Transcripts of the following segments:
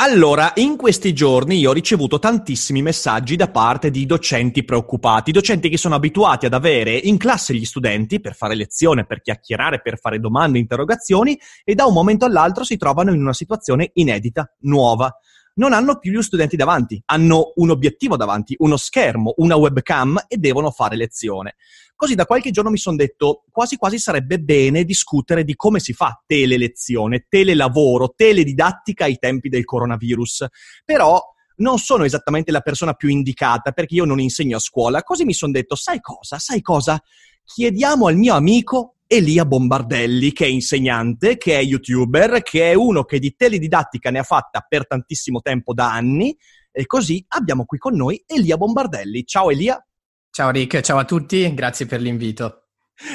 Allora, in questi giorni io ho ricevuto tantissimi messaggi da parte di docenti preoccupati, docenti che sono abituati ad avere in classe gli studenti per fare lezione, per chiacchierare, per fare domande, interrogazioni e da un momento all'altro si trovano in una situazione inedita, nuova. Non hanno più gli studenti davanti, hanno un obiettivo davanti, uno schermo, una webcam e devono fare lezione. Così da qualche giorno mi sono detto quasi quasi sarebbe bene discutere di come si fa telelezione, telelavoro, teledidattica ai tempi del coronavirus. Però non sono esattamente la persona più indicata perché io non insegno a scuola. Così mi sono detto, sai cosa? Sai cosa? Chiediamo al mio amico Elia Bombardelli, che è insegnante, che è youtuber, che è uno che di teledidattica ne ha fatta per tantissimo tempo da anni. E così abbiamo qui con noi Elia Bombardelli. Ciao Elia. Ciao Rick, ciao a tutti, grazie per l'invito.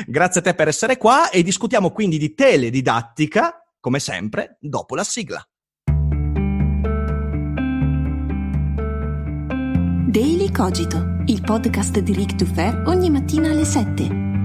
Grazie a te per essere qua e discutiamo quindi di teledidattica, come sempre, dopo la sigla. Daily Cogito, il podcast di Rick Dufer ogni mattina alle 7.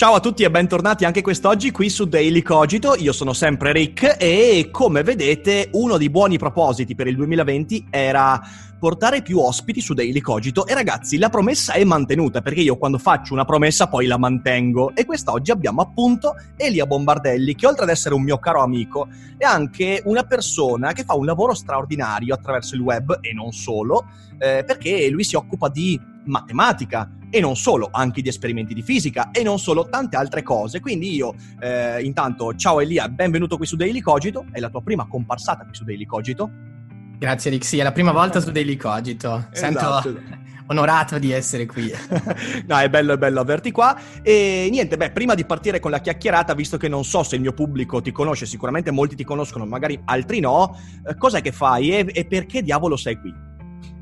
Ciao a tutti e bentornati anche quest'oggi qui su Daily Cogito. Io sono sempre Rick e come vedete uno dei buoni propositi per il 2020 era portare più ospiti su Daily Cogito. E ragazzi la promessa è mantenuta perché io quando faccio una promessa poi la mantengo. E quest'oggi abbiamo appunto Elia Bombardelli che oltre ad essere un mio caro amico è anche una persona che fa un lavoro straordinario attraverso il web e non solo eh, perché lui si occupa di matematica e non solo, anche di esperimenti di fisica e non solo, tante altre cose. Quindi io eh, intanto, ciao Elia, benvenuto qui su Daily Cogito, è la tua prima comparsata qui su Daily Cogito. Grazie sì, è la prima volta su Daily Cogito, sento esatto. onorato di essere qui. no, è bello, è bello averti qua. E niente, beh, prima di partire con la chiacchierata, visto che non so se il mio pubblico ti conosce, sicuramente molti ti conoscono, magari altri no, eh, cos'è che fai e, e perché diavolo sei qui?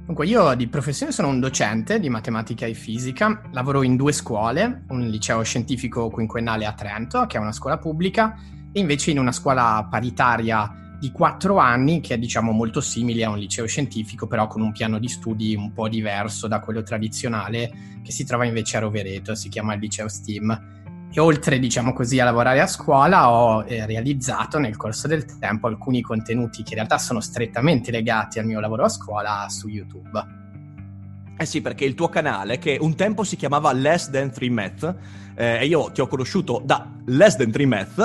Dunque, io di professione sono un docente di matematica e fisica, lavoro in due scuole, un liceo scientifico quinquennale a Trento, che è una scuola pubblica, e invece in una scuola paritaria di quattro anni, che è diciamo molto simile a un liceo scientifico, però con un piano di studi un po' diverso da quello tradizionale, che si trova invece a Rovereto, si chiama il liceo STEAM e oltre, diciamo così, a lavorare a scuola ho eh, realizzato nel corso del tempo alcuni contenuti che in realtà sono strettamente legati al mio lavoro a scuola su YouTube. Eh sì, perché il tuo canale, che un tempo si chiamava Less Than 3 Math, eh, io ti ho conosciuto da Less Than 3 Math.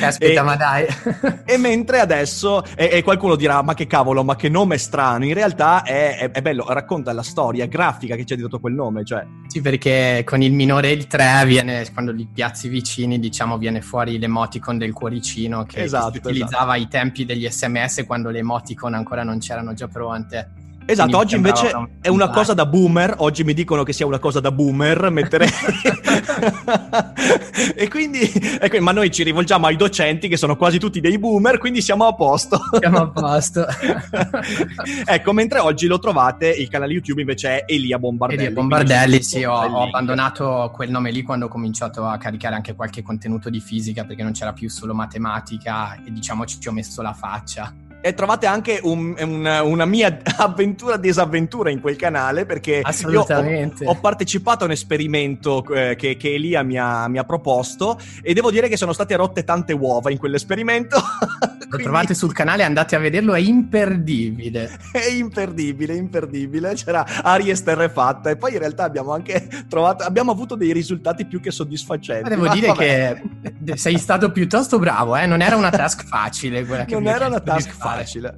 Aspetta, ma dai. e mentre adesso, e, e, qualcuno dirà, ma che cavolo, ma che nome strano, in realtà è, è, è, bello, racconta la storia grafica che ci ha dato quel nome, cioè. Sì, perché con il minore e il 3 viene, quando li piazzi vicini, diciamo, viene fuori l'emoticon del cuoricino che, esatto, che si utilizzava esatto. ai tempi degli sms quando le emoticon ancora non c'erano già pronte. Esatto, oggi invece è una cosa da boomer, oggi mi dicono che sia una cosa da boomer mettere... e quindi, ecco, ma noi ci rivolgiamo ai docenti che sono quasi tutti dei boomer, quindi siamo a posto. Siamo a posto. ecco, mentre oggi lo trovate, il canale YouTube invece è Elia Bombardelli. Elia Bombardelli, sì, ho, ho abbandonato quel nome lì quando ho cominciato a caricare anche qualche contenuto di fisica perché non c'era più solo matematica e diciamo ci ho messo la faccia. E trovate anche un, un, una mia avventura disavventura in quel canale perché. Io ho, ho, partecipato a un esperimento eh, che, che, Elia mi ha, mi ha, proposto e devo dire che sono state rotte tante uova in quell'esperimento. Lo Quindi... trovate sul canale, andate a vederlo, è imperdibile. È imperdibile, imperdibile. C'era aria esterrefatta e poi in realtà abbiamo anche trovato, abbiamo avuto dei risultati più che soddisfacenti. Ma devo Ma dire vabbè. che sei stato piuttosto bravo, eh? non era una task facile quella che Non era una task facile facile.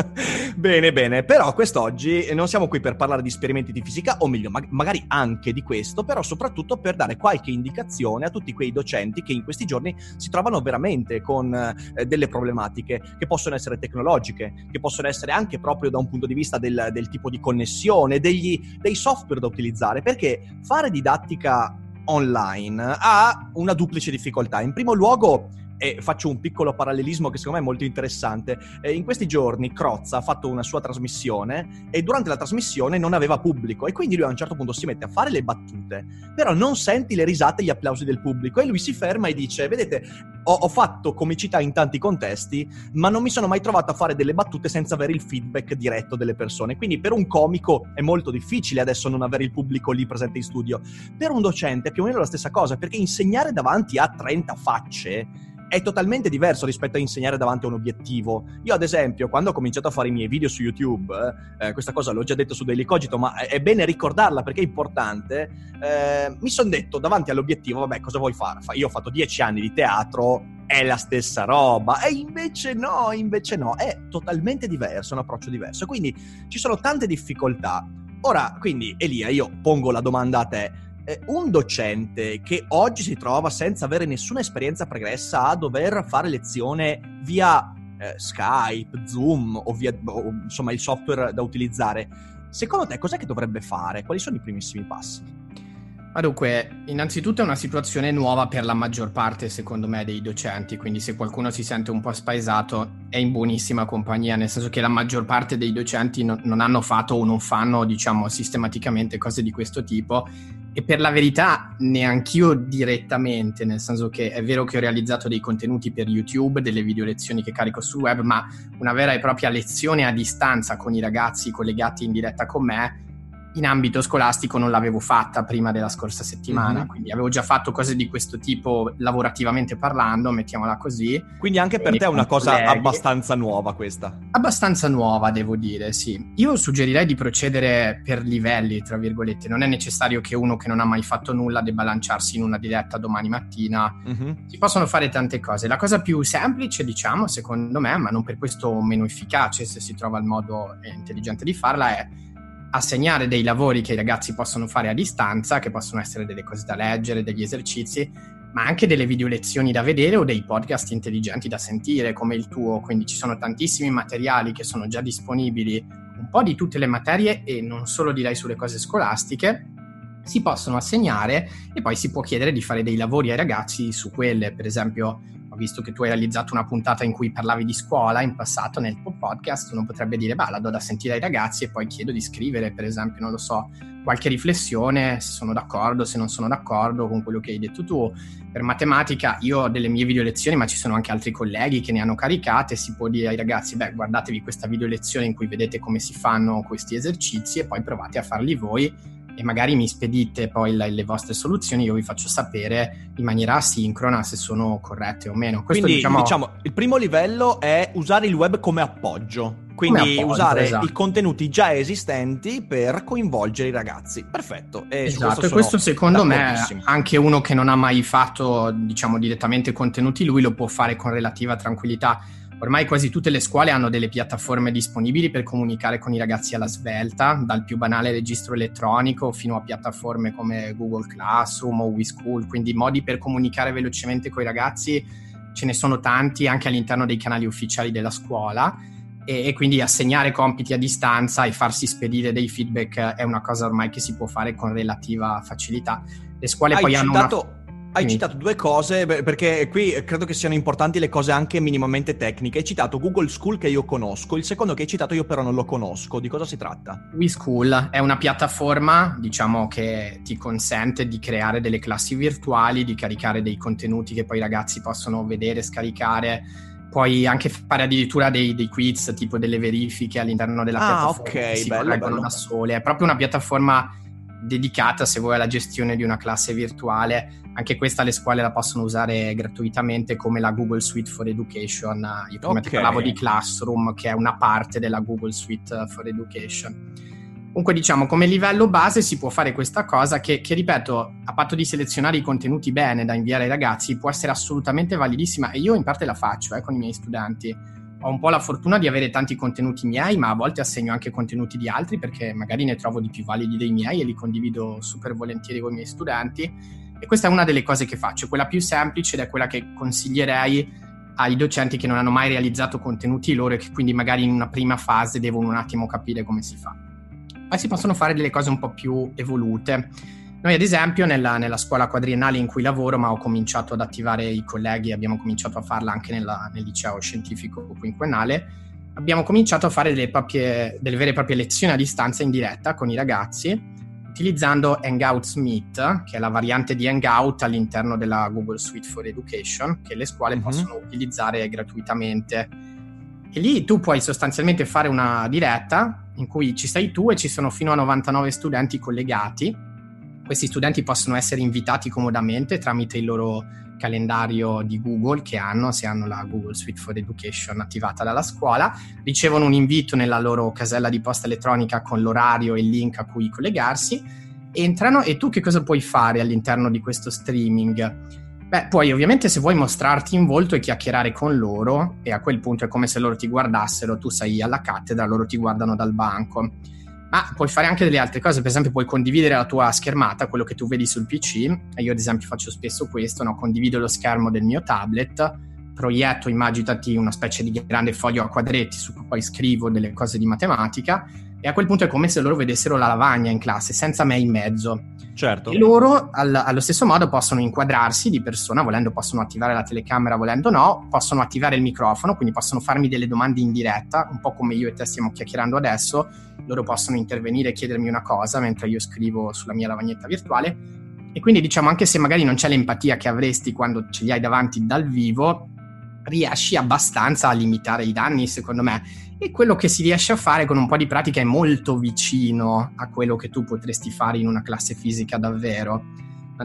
bene, bene. Però quest'oggi non siamo qui per parlare di esperimenti di fisica, o meglio, ma- magari anche di questo, però soprattutto per dare qualche indicazione a tutti quei docenti che in questi giorni si trovano veramente con eh, delle problematiche che possono essere tecnologiche, che possono essere anche proprio da un punto di vista del, del tipo di connessione, degli, dei software da utilizzare, perché fare didattica online ha una duplice difficoltà. In primo luogo e faccio un piccolo parallelismo che secondo me è molto interessante. Eh, in questi giorni Crozza ha fatto una sua trasmissione e durante la trasmissione non aveva pubblico e quindi lui a un certo punto si mette a fare le battute, però non senti le risate e gli applausi del pubblico e lui si ferma e dice, vedete, ho, ho fatto comicità in tanti contesti, ma non mi sono mai trovato a fare delle battute senza avere il feedback diretto delle persone. Quindi per un comico è molto difficile adesso non avere il pubblico lì presente in studio. Per un docente è più o meno la stessa cosa, perché insegnare davanti a 30 facce è totalmente diverso rispetto a insegnare davanti a un obiettivo. Io, ad esempio, quando ho cominciato a fare i miei video su YouTube, eh, questa cosa l'ho già detto su Daily Cogito, ma è, bene ricordarla perché è importante. Eh, mi sono detto davanti all'obiettivo, vabbè, cosa vuoi fare? Io ho fatto dieci anni di teatro, è la stessa roba. E invece no, invece no, è totalmente diverso, è un approccio diverso. Quindi ci sono tante difficoltà. Ora, quindi, Elia, io pongo la domanda a te eh, un docente che oggi si trova senza avere nessuna esperienza pregressa a dover fare lezione via eh, Skype, Zoom o via o, insomma il software da utilizzare, secondo te cos'è che dovrebbe fare? Quali sono i primissimi passi? Ma dunque, innanzitutto è una situazione nuova per la maggior parte, secondo me, dei docenti, quindi se qualcuno si sente un po' spaesato è in buonissima compagnia, nel senso che la maggior parte dei docenti no, non hanno fatto o non fanno, diciamo, sistematicamente cose di questo tipo e per la verità neanch'io direttamente, nel senso che è vero che ho realizzato dei contenuti per YouTube, delle video lezioni che carico sul web, ma una vera e propria lezione a distanza con i ragazzi collegati in diretta con me in ambito scolastico non l'avevo fatta prima della scorsa settimana, mm-hmm. quindi avevo già fatto cose di questo tipo lavorativamente parlando, mettiamola così. Quindi anche per te è una cosa colleghi. abbastanza nuova questa? Abbastanza nuova, devo dire, sì. Io suggerirei di procedere per livelli, tra virgolette. Non è necessario che uno che non ha mai fatto nulla debba lanciarsi in una diretta domani mattina. Mm-hmm. Si possono fare tante cose. La cosa più semplice, diciamo, secondo me, ma non per questo meno efficace se si trova il modo intelligente di farla, è assegnare dei lavori che i ragazzi possono fare a distanza, che possono essere delle cose da leggere, degli esercizi, ma anche delle video lezioni da vedere o dei podcast intelligenti da sentire come il tuo. Quindi ci sono tantissimi materiali che sono già disponibili, un po' di tutte le materie e non solo direi sulle cose scolastiche. Si possono assegnare e poi si può chiedere di fare dei lavori ai ragazzi su quelle, per esempio visto che tu hai realizzato una puntata in cui parlavi di scuola in passato nel tuo podcast, uno potrebbe dire, bah, la do da sentire ai ragazzi e poi chiedo di scrivere, per esempio, non lo so, qualche riflessione, se sono d'accordo, se non sono d'accordo con quello che hai detto tu. Per matematica io ho delle mie video lezioni, ma ci sono anche altri colleghi che ne hanno caricate, si può dire ai ragazzi, beh, guardatevi questa video lezione in cui vedete come si fanno questi esercizi e poi provate a farli voi e magari mi spedite poi le, le, vostre soluzioni, io vi faccio sapere in maniera asincrona se sono corrette o meno. Questo, Quindi diciamo... diciamo, il primo livello è usare il web come appoggio. Quindi come appoggio, usare esatto. i contenuti già esistenti per coinvolgere i ragazzi. Perfetto. E esatto, e questo secondo me anche uno che non ha mai fatto, diciamo, direttamente contenuti, lui lo può fare con relativa tranquillità Ormai quasi tutte le scuole hanno delle piattaforme disponibili per comunicare con i ragazzi alla svelta, dal più banale registro elettronico fino a piattaforme come Google Classroom o WeSchool, quindi modi per comunicare velocemente con i ragazzi ce ne sono tanti anche all'interno dei canali ufficiali della scuola e, e quindi assegnare compiti a distanza e farsi spedire dei feedback è una cosa ormai che si può fare con relativa facilità. Le scuole Hai poi hanno una hai mm. citato due cose, perché qui credo che siano importanti le cose anche minimamente tecniche. Hai citato Google School che io conosco, il secondo che hai citato io però non lo conosco. Di cosa si tratta? WeSchool è una piattaforma, diciamo, che ti consente di creare delle classi virtuali, di caricare dei contenuti che poi i ragazzi possono vedere, scaricare. Puoi anche fare addirittura dei, dei quiz, tipo delle verifiche all'interno della ah, piattaforma. Ah, ok, si bello, bello. da sole. È proprio una piattaforma dedicata, se vuoi, alla gestione di una classe virtuale. Anche questa le scuole la possono usare gratuitamente come la Google Suite for Education. Io prima okay. ti parlavo di Classroom, che è una parte della Google Suite for Education. Comunque diciamo, come livello base si può fare questa cosa che, che, ripeto, a patto di selezionare i contenuti bene da inviare ai ragazzi, può essere assolutamente validissima e io in parte la faccio eh, con i miei studenti ho un po' la fortuna di avere tanti contenuti miei, ma a volte assegno anche contenuti di altri perché magari ne trovo di più validi dei miei e li condivido super volentieri con i miei studenti. E questa è una delle cose che faccio, quella più semplice ed è quella che consiglierei ai docenti che non hanno mai realizzato contenuti loro e che quindi magari in una prima fase devono un attimo capire come si fa. Poi si possono fare delle cose un po' più evolute. Noi ad esempio nella, nella, scuola quadriennale in cui lavoro, ma ho cominciato ad attivare i colleghi, abbiamo cominciato a farla anche nella, nel liceo scientifico quinquennale, abbiamo cominciato a fare delle, proprie, delle, vere e proprie lezioni a distanza in diretta con i ragazzi, utilizzando Hangouts Meet, che è la variante di Hangout all'interno della Google Suite for Education, che le scuole mm-hmm. possono utilizzare gratuitamente. E lì tu puoi sostanzialmente fare una diretta in cui ci sei tu e ci sono fino a 99 studenti collegati questi studenti possono essere invitati comodamente tramite il loro calendario di Google che hanno, se hanno la Google Suite for Education attivata dalla scuola, ricevono un invito nella loro casella di posta elettronica con l'orario e il link a cui collegarsi, entrano e tu che cosa puoi fare all'interno di questo streaming? Beh, puoi ovviamente se vuoi mostrarti in volto e chiacchierare con loro e a quel punto è come se loro ti guardassero, tu sei alla cattedra, loro ti guardano dal banco ma puoi fare anche delle altre cose, per esempio puoi condividere la tua schermata, quello che tu vedi sul PC, e io ad esempio faccio spesso questo, no? condivido lo schermo del mio tablet, proietto, immaginati una specie di grande foglio a quadretti su cui poi scrivo delle cose di matematica e a quel punto è come se loro vedessero la lavagna in classe senza me in mezzo. Certo. E loro al, allo stesso modo possono inquadrarsi di persona, volendo possono attivare la telecamera, volendo no, possono attivare il microfono, quindi possono farmi delle domande in diretta, un po' come io e te stiamo chiacchierando adesso, loro possono intervenire e chiedermi una cosa mentre io scrivo sulla mia lavagnetta virtuale. E quindi diciamo anche se magari non c'è l'empatia che avresti quando ce li hai davanti dal vivo, riesci abbastanza a limitare i danni, secondo me. E quello che si riesce a fare con un po' di pratica è molto vicino a quello che tu potresti fare in una classe fisica davvero.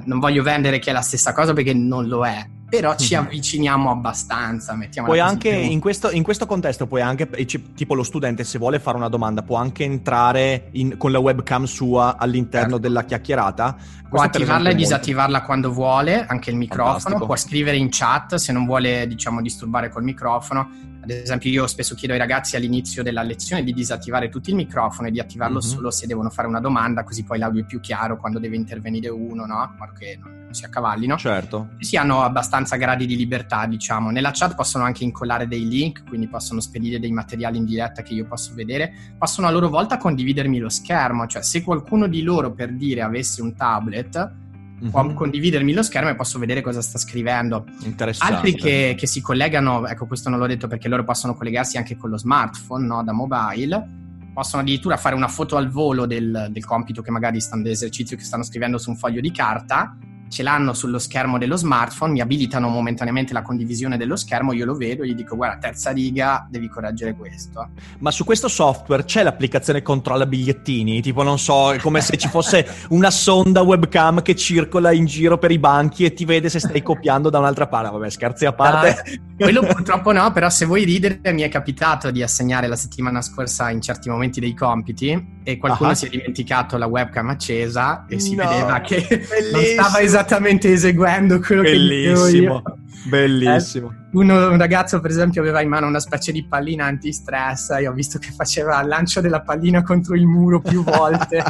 Non voglio vendere che è la stessa cosa perché non lo è, però ci mhm. avviciniamo abbastanza. Puoi anche, in questo, in questo, contesto, puoi anche, tipo lo studente, se vuole fare una domanda, può anche entrare in, con la webcam sua all'interno certo. della chiacchierata. Può attivarla e disattivarla quando vuole, anche il microfono, Fantastico. può scrivere in chat se non vuole, diciamo, disturbare col microfono ad esempio, io spesso chiedo ai ragazzi all'inizio della lezione di disattivare tutto il microfono e di attivarlo mm-hmm. solo se devono fare una domanda, così poi l'audio è più chiaro quando deve intervenire uno, no? Che non si accavallino. Certo. Si hanno abbastanza gradi di libertà, diciamo. Nella chat possono anche incollare dei link, quindi possono spedire dei materiali in diretta che io posso vedere. Possono a loro volta condividermi lo schermo, cioè se qualcuno di loro, per dire, avesse un tablet mm-hmm. può mhm. condividermi lo schermo e posso vedere cosa sta scrivendo. Interessante. Altri che, che, si collegano, ecco questo non l'ho detto perché loro possono collegarsi anche con lo smartphone, no? da mobile, possono addirittura fare una foto al volo del, del compito che magari stanno, dell'esercizio che stanno scrivendo su un foglio di carta ce l'hanno sullo schermo dello smartphone, mi abilitano momentaneamente la condivisione dello schermo, io lo vedo gli dico guarda, terza riga, devi correggere questo. Ma su questo software c'è l'applicazione controlla bigliettini? Tipo, non so, è come se ci fosse una sonda webcam che circola in giro per i banchi e ti vede se stai copiando da un'altra parte. Vabbè, scherzi a parte. Uh, quello purtroppo no, però se vuoi ridere mi è capitato di assegnare la settimana scorsa in certi momenti dei compiti e qualcuno uh-huh. si è dimenticato la webcam accesa e si no, vedeva che bellissimo. non stava esattamente eseguendo quello bellissimo, che dicevo io. Bellissimo. Eh, uno, un ragazzo, per esempio, aveva in mano una specie di pallina anti-stress e ho visto che faceva il lancio della pallina contro il muro più volte.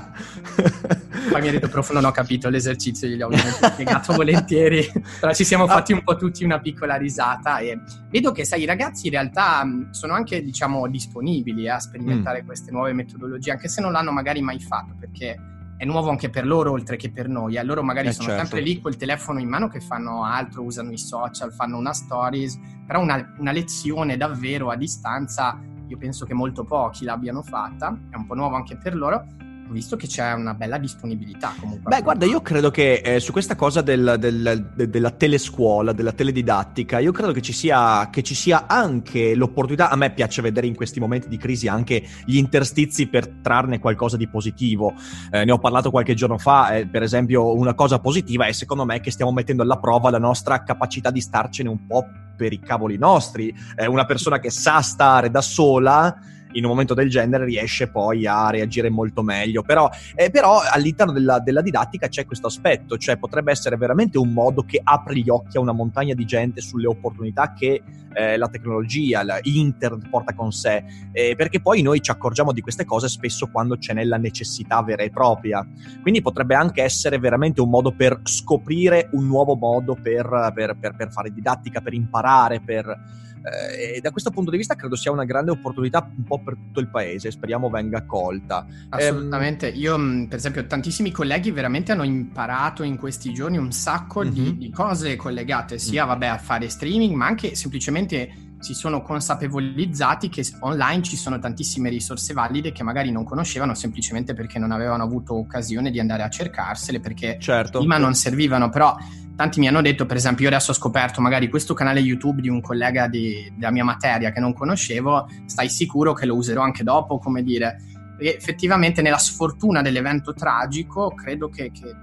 Poi mi ha detto, prof, non ho capito l'esercizio, gli ho ovviamente spiegato volentieri, però ci siamo fatti un po' tutti una piccola risata e vedo che, sai, i ragazzi in realtà sono anche, diciamo, disponibili a sperimentare mm. queste nuove metodologie, anche se non l'hanno magari mai fatto, perché è nuovo anche per loro oltre che per noi. Eh. Loro magari eh sono certo. sempre lì col telefono in mano che fanno altro, usano i social, fanno una stories, però una, una lezione davvero a distanza io penso che molto pochi l'abbiano fatta, è un po' nuovo anche per loro visto che c'è una bella disponibilità comunque. Beh, guarda, io credo che eh, su questa cosa del, del, de, della telescuola, della teledidattica, io credo che ci, sia, che ci sia anche l'opportunità, a me piace vedere in questi momenti di crisi anche gli interstizi per trarne qualcosa di positivo. Eh, ne ho parlato qualche giorno fa, eh, per esempio una cosa positiva è secondo me che stiamo mettendo alla prova la nostra capacità di starcene un po' per i cavoli nostri. una persona che sa stare da sola in un momento del genere riesce poi a reagire molto meglio. Però, eh, però all'interno della, della, didattica c'è questo aspetto, cioè potrebbe essere veramente un modo che apre gli occhi a una montagna di gente sulle opportunità che eh, la tecnologia, la internet porta con sé, eh, perché poi noi ci accorgiamo di queste cose spesso quando ce n'è la necessità vera e propria. Quindi potrebbe anche essere veramente un modo per scoprire un nuovo modo per, per, per, per fare didattica, per imparare, per eh, e da questo punto di vista credo sia una grande opportunità un po' per tutto il paese, speriamo venga colta. Assolutamente, ehm... io mm, per esempio tantissimi colleghi veramente hanno imparato in questi giorni un sacco mm-hmm. di, mhm. di, cose collegate sia mm-hmm. vabbè, a fare streaming ma anche semplicemente si sono consapevolizzati che online ci sono tantissime risorse valide che magari non conoscevano semplicemente perché non avevano avuto occasione di andare a cercarsele perché certo. prima non servivano però tanti mi hanno detto, per esempio, io adesso ho scoperto magari questo canale YouTube di un collega di, della mia materia che non conoscevo, stai sicuro che lo userò anche dopo, come dire. Perché effettivamente nella sfortuna dell'evento tragico credo che, che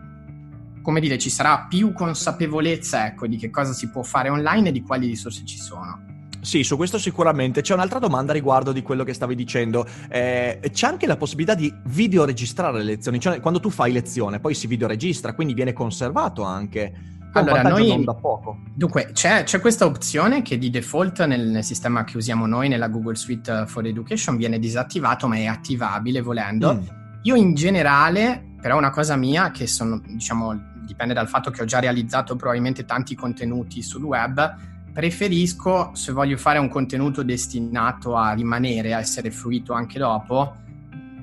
come dire, ci sarà più consapevolezza ecco, di che cosa si può fare online e di quali risorse ci sono. Sì, su questo sicuramente. C'è un'altra domanda riguardo di quello che stavi dicendo. Eh, c'è anche la possibilità di videoregistrare le lezioni, cioè quando tu fai lezione poi si videoregistra, quindi viene conservato anche allora, noi, Dunque, c'è, c'è, questa opzione che di default nel, nel, sistema che usiamo noi, nella Google Suite for Education, viene disattivato, ma è attivabile volendo. Mm. Io in generale, però una cosa mia che sono, diciamo, dipende dal fatto che ho già realizzato probabilmente tanti contenuti sul web, preferisco, se voglio fare un contenuto destinato a rimanere, a essere fruito anche dopo,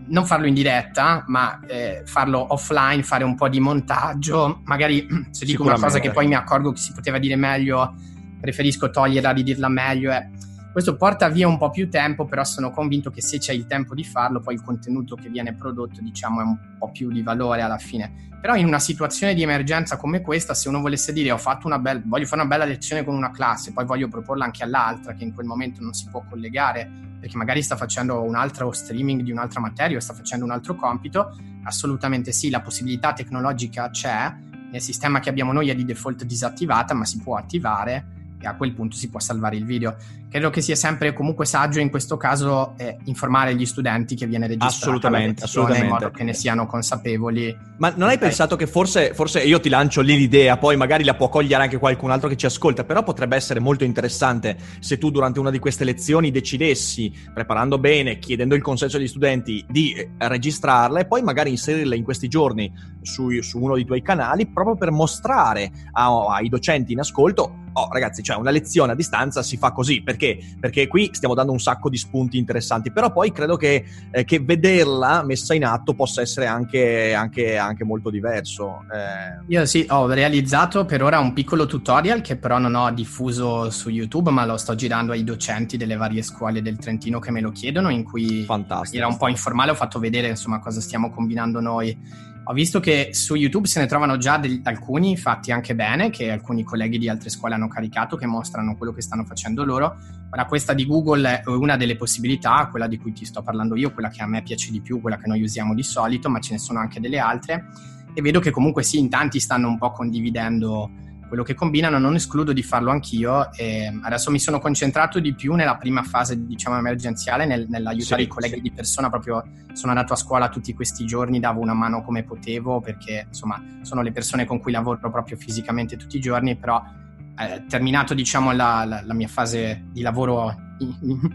non farlo in diretta, ma eh, farlo offline, fare un po' di montaggio. Magari se dico una cosa che poi mi accorgo che si poteva dire meglio, preferisco toglierla, ridirla meglio. Eh. Questo porta via un po' più tempo, però sono convinto che se c'è il tempo di farlo, poi il contenuto che viene prodotto, diciamo, è un po' più di valore alla fine. Però in una situazione di emergenza come questa, se uno volesse dire ho fatto una bella, voglio fare una bella lezione con una classe, poi voglio proporla anche all'altra che in quel momento non si può collegare perché magari sta facendo un altro streaming di un'altra materia o sta facendo un altro compito, assolutamente sì, la possibilità tecnologica c'è, nel sistema che abbiamo noi è di default disattivata, ma si può attivare e a quel punto si può salvare il video. Credo che sia sempre comunque saggio in questo caso eh, informare gli studenti che viene registrato assolutamente, assolutamente. in modo che ne siano consapevoli. Ma non hai pensato che forse, forse io ti lancio lì l'idea, poi magari la può cogliere anche qualcun altro che ci ascolta, però potrebbe essere molto interessante se tu durante una di queste lezioni decidessi, preparando bene, chiedendo il consenso agli studenti, di eh, registrarla e poi magari inserirla in questi giorni su, su uno dei tuoi canali proprio per mostrare a, ai docenti in ascolto oh ragazzi, cioè una lezione a distanza si fa così, perché? Perché qui stiamo dando un sacco di spunti interessanti, però poi credo che, eh, che vederla messa in atto possa essere anche, anche, anche molto diverso. Eh... Io sì, ho realizzato per ora un piccolo tutorial che però non ho diffuso su YouTube, ma lo sto girando ai docenti delle varie scuole del Trentino che me lo chiedono, in cui Fantastico. era un po' informale, ho fatto vedere insomma cosa stiamo combinando noi ho visto che su YouTube se ne trovano già degli, alcuni fatti anche bene, che alcuni colleghi di altre scuole hanno caricato, che mostrano quello che stanno facendo loro. Ora, questa di Google è una delle possibilità, quella di cui ti sto parlando io, quella che a me piace di più, quella che noi usiamo di solito, ma ce ne sono anche delle altre. E vedo che comunque sì, in tanti stanno un po' condividendo quello che combinano, non escludo di farlo anch'io. E adesso mi sono concentrato di più nella prima fase, diciamo, emergenziale, nel, nell'aiutare sì, i colleghi sì. di persona. Proprio sono andato a scuola tutti questi giorni, davo una mano come potevo, perché insomma sono le persone con cui lavoro proprio fisicamente tutti i giorni, però eh, terminato diciamo la, la, la, mia fase di lavoro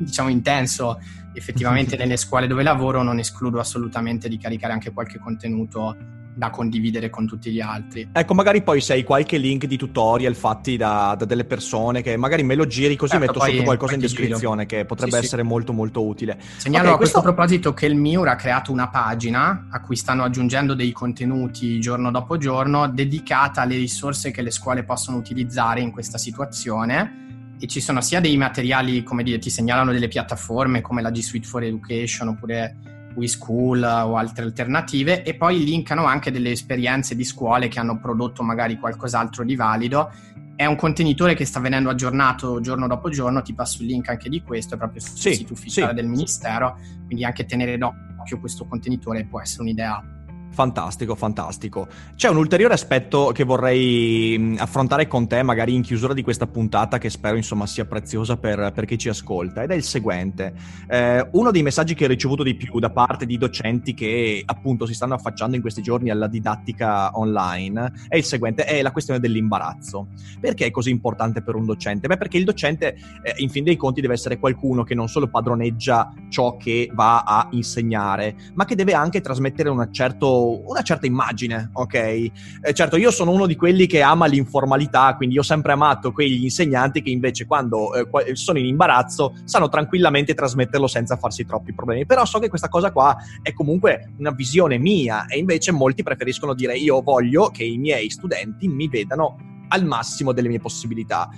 diciamo intenso effettivamente nelle scuole dove lavoro non escludo assolutamente di caricare anche qualche contenuto da condividere con tutti gli altri. Ecco, magari poi se hai qualche link di tutorial fatti da, da delle persone che magari me lo giri così ecco, metto sotto qualcosa in descrizione che potrebbe sì, essere sì. molto molto utile. Segnalo okay, a questo proposito che il Miur ha creato una pagina a cui stanno aggiungendo dei contenuti giorno dopo giorno dedicata alle risorse che le scuole possono utilizzare in questa situazione e ci sono sia dei materiali, come dire, ti segnalano delle piattaforme come la G Suite for Education oppure WeSchool o altre alternative e poi linkano anche delle esperienze di scuole che hanno prodotto magari qualcos'altro di valido. È un contenitore che sta venendo aggiornato giorno dopo giorno, ti passo il link anche di questo, è proprio sul sito ufficiale sì. del Ministero, quindi anche tenere d'occhio questo contenitore può essere un'idea Fantastico, fantastico. C'è un ulteriore aspetto che vorrei affrontare con te, magari in chiusura di questa puntata, che spero insomma sia preziosa per, per chi ci ascolta, ed è il seguente. Eh, uno dei messaggi che ho ricevuto di più da parte di docenti che appunto si stanno affacciando in questi giorni alla didattica online è il seguente, è la questione dell'imbarazzo. Perché è così importante per un docente? Beh, perché il docente, eh, in fin dei conti, deve essere qualcuno che non solo padroneggia ciò che va a insegnare, ma che deve anche trasmettere un certo una certa immagine, ok? Eh, certo, io sono uno di quelli che ama l'informalità, quindi ho sempre amato quegli insegnanti che invece quando eh, sono in imbarazzo sanno tranquillamente trasmetterlo senza farsi troppi problemi. Però so che questa cosa qua è comunque una visione mia e invece molti preferiscono dire io voglio che i miei studenti mi vedano al massimo delle mie possibilità.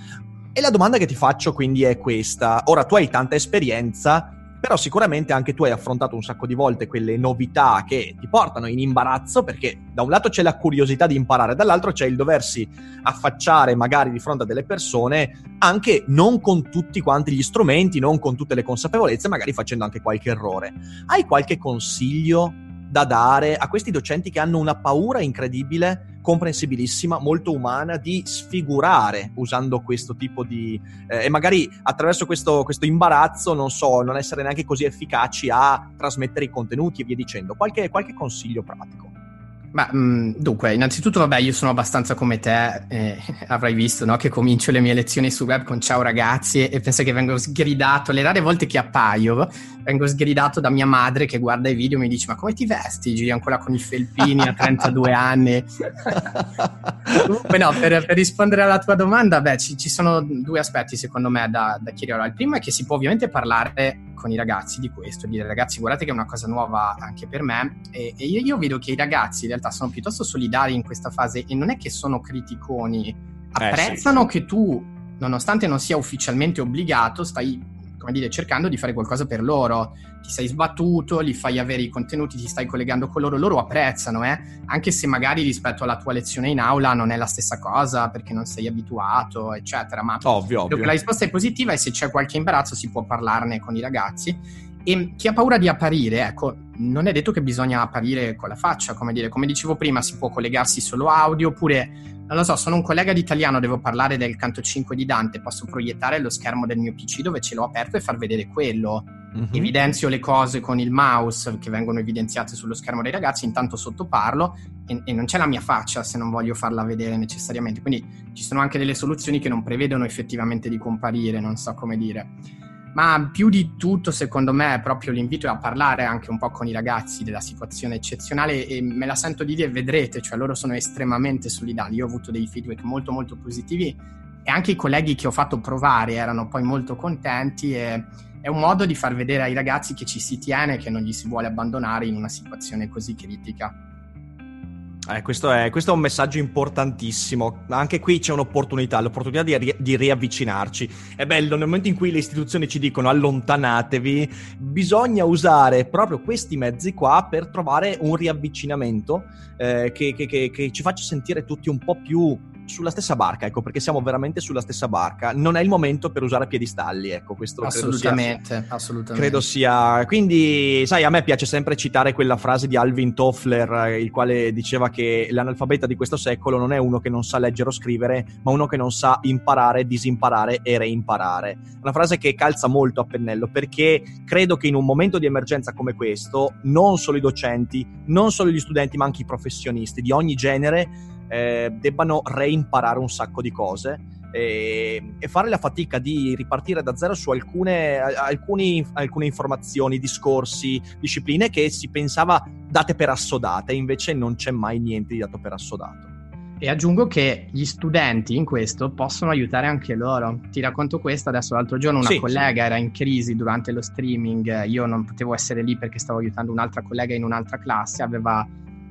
E la domanda che ti faccio quindi è questa. Ora tu hai tanta esperienza, però sicuramente anche tu hai affrontato un sacco di volte quelle novità che ti portano in imbarazzo perché da un lato c'è la curiosità di imparare, dall'altro c'è il doversi affacciare magari di fronte a delle persone anche non con tutti quanti gli strumenti, non con tutte le consapevolezze, magari facendo anche qualche errore. Hai qualche consiglio da dare a questi docenti che hanno una paura incredibile, comprensibilissima, molto umana, di sfigurare usando questo tipo di... Eh, e magari attraverso questo, questo, imbarazzo, non so, non essere neanche così efficaci a trasmettere i contenuti e via dicendo. Qualche, qualche consiglio pratico? Ma mh, dunque, innanzitutto, vabbè, io sono abbastanza come te, eh, avrai visto no? che comincio le mie lezioni su web con ciao ragazzi e penso che vengo sgridato, le rare volte che appaio, vengo sgridato da mia madre che guarda i video e mi dice ma come ti vesti? Giri ancora con i felpini a 32 anni? Comunque no, per, per, rispondere alla tua domanda, beh, ci, ci sono due aspetti secondo me da, da chiarire. Il primo è che si può ovviamente parlare con i ragazzi di questo, dire ragazzi guardate che è una cosa nuova anche per me e, e io, io, vedo che i ragazzi in realtà sono piuttosto solidari in questa fase e non è che sono criticoni, apprezzano eh, sì. che tu, nonostante non sia ufficialmente obbligato, stai come dire, cercando di fare qualcosa per loro. Ti sei sbattuto, li fai avere i contenuti, ti stai collegando con loro, loro apprezzano, eh? anche se magari rispetto alla tua lezione in aula non è la stessa cosa perché non sei abituato, eccetera. Ma ovvio, ovvio. la risposta è positiva e se c'è qualche imbarazzo si può parlarne con i ragazzi. E chi ha paura di apparire, ecco, non è detto che bisogna apparire con la faccia, come dire, come dicevo prima, si può collegarsi solo audio, oppure, non lo so, sono un collega di italiano, devo parlare del canto 5 di Dante, posso proiettare lo schermo del mio PC dove ce l'ho aperto e far vedere quello. Mm-hmm. Evidenzio le cose con il mouse che vengono evidenziate sullo schermo dei ragazzi, intanto sotto parlo e, e non c'è la mia faccia se non voglio farla vedere necessariamente. Quindi ci sono anche delle soluzioni che non prevedono effettivamente di comparire, non so come dire. Ma più di tutto, secondo me, proprio l'invito è a parlare anche un po' con i ragazzi della situazione eccezionale e me la sento di dire, vedrete, cioè loro sono estremamente solidali. Io ho avuto dei feedback molto molto positivi e anche i colleghi che ho fatto provare erano poi molto contenti e è un modo di far vedere ai ragazzi che ci si tiene, che non gli si vuole abbandonare in una situazione così critica. Eh, questo, è, questo, è, un messaggio importantissimo. Anche qui c'è un'opportunità, l'opportunità di, di, riavvicinarci. È bello, nel momento in cui le istituzioni ci dicono allontanatevi, bisogna usare proprio questi mezzi qua per trovare un riavvicinamento eh, che, che, che, che ci faccia sentire tutti un po' più sulla stessa barca, ecco, perché siamo veramente sulla stessa barca. Non è il momento per usare piedistalli, ecco, questo assolutamente, credo sia, assolutamente. Credo sia. Quindi, sai, a me piace sempre citare quella frase di Alvin Toffler, il quale diceva che l'analfabeta di questo secolo non è uno che non sa leggere o scrivere, ma uno che non sa imparare, disimparare e reimparare. Una frase che calza molto a pennello, perché credo che in un momento di emergenza come questo, non solo i docenti, non solo gli studenti, ma anche i professionisti di ogni genere eh, debbano reimparare un sacco di cose e, e, fare la fatica di ripartire da zero su alcune, alcuni, alcune informazioni, discorsi, discipline che si pensava date per assodate, invece non c'è mai niente di dato per assodato. E aggiungo che gli studenti in questo possono aiutare anche loro. Ti racconto questo, adesso l'altro giorno una sì, collega sì. era in crisi durante lo streaming, io non potevo essere lì perché stavo aiutando un'altra collega in un'altra classe, aveva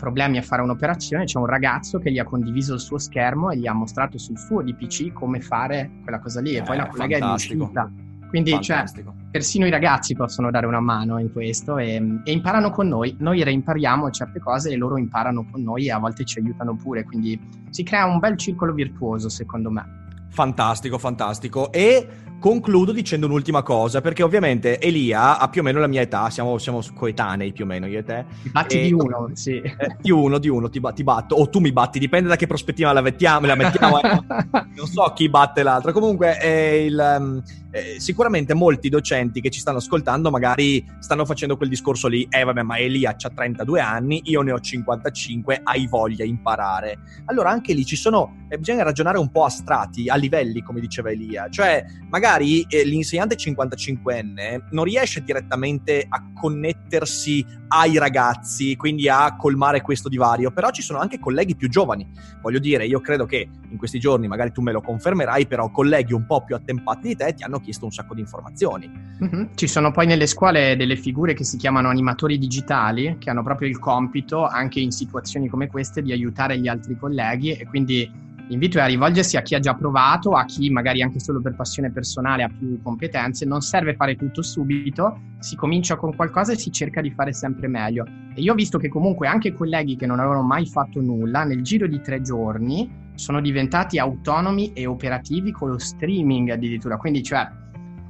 problemi a fare un'operazione, c'è un ragazzo che gli ha condiviso il suo schermo e gli ha mostrato sul suo DPC come fare quella cosa lì e poi la eh, collega fantastico. è riuscita. Quindi cioè, persino i ragazzi possono dare una mano in questo e, e, imparano con noi, noi reimpariamo certe cose e loro imparano con noi e a volte ci aiutano pure, quindi si crea un bel circolo virtuoso secondo me. Fantastico, fantastico. E concludo dicendo un'ultima cosa, perché ovviamente Elia ha più o meno la mia età, siamo, siamo coetanei più o meno io e te. Ti batti e, di uno, sì. Eh, di uno, di uno, ti, ti, batto, o tu mi batti, dipende da che prospettiva la mettiamo, la mettiamo eh. non so chi batte l'altro. Comunque eh, il, um, eh, sicuramente molti docenti che ci stanno ascoltando magari stanno facendo quel discorso lì, eh vabbè ma Elia ha 32 anni, io ne ho 55, hai voglia imparare. Allora anche lì ci sono, eh, bisogna ragionare un po' a strati, a livelli come diceva Elia, cioè magari eh, l'insegnante 55enne non riesce direttamente a connettersi ai ragazzi, quindi a colmare questo divario, però ci sono anche colleghi più giovani, voglio dire, io credo che in questi giorni, magari tu me lo confermerai, però colleghi un po' più attempati di te ti hanno chiesto un sacco di informazioni. Mm-hmm. Ci sono poi nelle scuole delle figure che si chiamano animatori digitali, che hanno proprio il compito, anche in situazioni come queste, di aiutare gli altri colleghi e quindi L'invito è a rivolgersi a chi ha già provato, a chi magari anche solo per passione personale ha più competenze. Non serve fare tutto subito, si comincia con qualcosa e si cerca di fare sempre meglio. E io ho visto che comunque anche colleghi che non avevano mai fatto nulla, nel giro di tre giorni sono diventati autonomi e operativi con lo streaming addirittura. Quindi, cioè,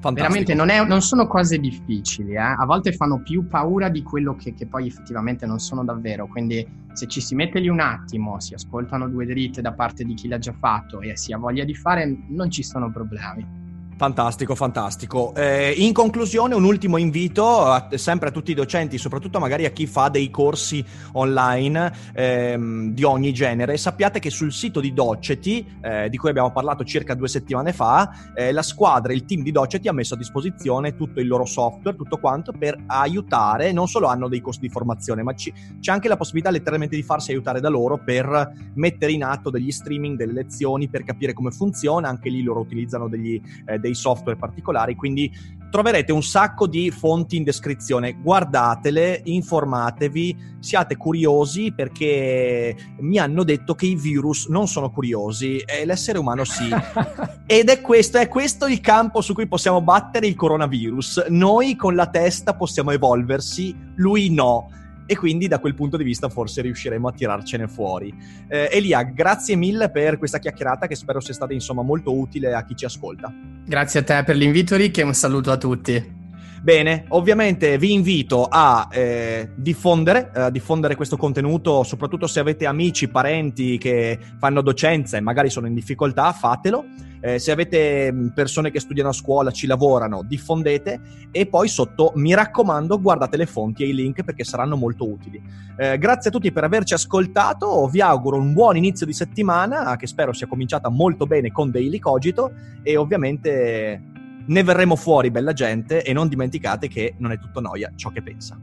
Fantastico. veramente non, è, non, sono cose difficili. Eh? A volte fanno più paura di quello che, che, poi effettivamente non sono davvero. Quindi, se ci si mette lì un attimo, si ascoltano due dritte da parte di chi l'ha già fatto e si ha voglia di fare, non ci sono problemi. Fantastico, fantastico. Eh, in conclusione, un ultimo invito a, sempre a tutti i docenti, soprattutto magari a chi fa dei corsi online ehm, di ogni genere. Sappiate che sul sito di Doceti, eh, di cui abbiamo parlato circa due settimane fa, eh, la squadra, il team di Doceti ha messo a disposizione tutto il loro software, tutto quanto per aiutare. Non solo hanno dei costi di formazione, ma ci, c'è anche la possibilità letteralmente di farsi aiutare da loro per mettere in atto degli streaming, delle lezioni, per capire come funziona. Anche lì loro utilizzano degli eh, dei software particolari, quindi troverete un sacco di fonti in descrizione. Guardatele, informatevi, siate curiosi perché mi hanno detto che i virus non sono curiosi e l'essere umano sì. Ed è questo, è questo il campo su cui possiamo battere il coronavirus. Noi con la testa possiamo evolversi, lui no e quindi da quel punto di vista forse riusciremo a tirarcene fuori. Eh, Elia, grazie mille per questa chiacchierata che spero sia stata insomma molto utile a chi ci ascolta. Grazie a te per l'invito Rick e un saluto a tutti. Bene, ovviamente vi invito a eh, diffondere, eh, diffondere questo contenuto, soprattutto se avete amici, parenti che fanno docenza e magari sono in difficoltà, fatelo. Eh, se avete mm, persone che studiano a scuola, ci lavorano, diffondete e poi sotto, mi raccomando, guardate le fonti e i link perché saranno molto utili. Eh, grazie a tutti per averci ascoltato, vi auguro un buon inizio di settimana che spero sia cominciata molto bene con Daily Cogito e ovviamente ne verremo fuori, bella gente, e non dimenticate che non è tutto noia ciò che pensa.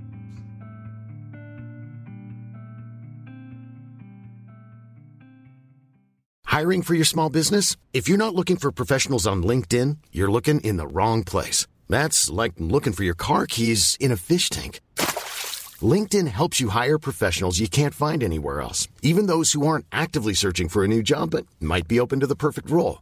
Hiring for your small business? If you're not looking for professionals on LinkedIn, you're looking in the wrong place. That's like looking for your car keys in a fish tank. LinkedIn helps you hire professionals you can't find anywhere else, even those who aren't actively searching for a new job but might be open to the perfect role.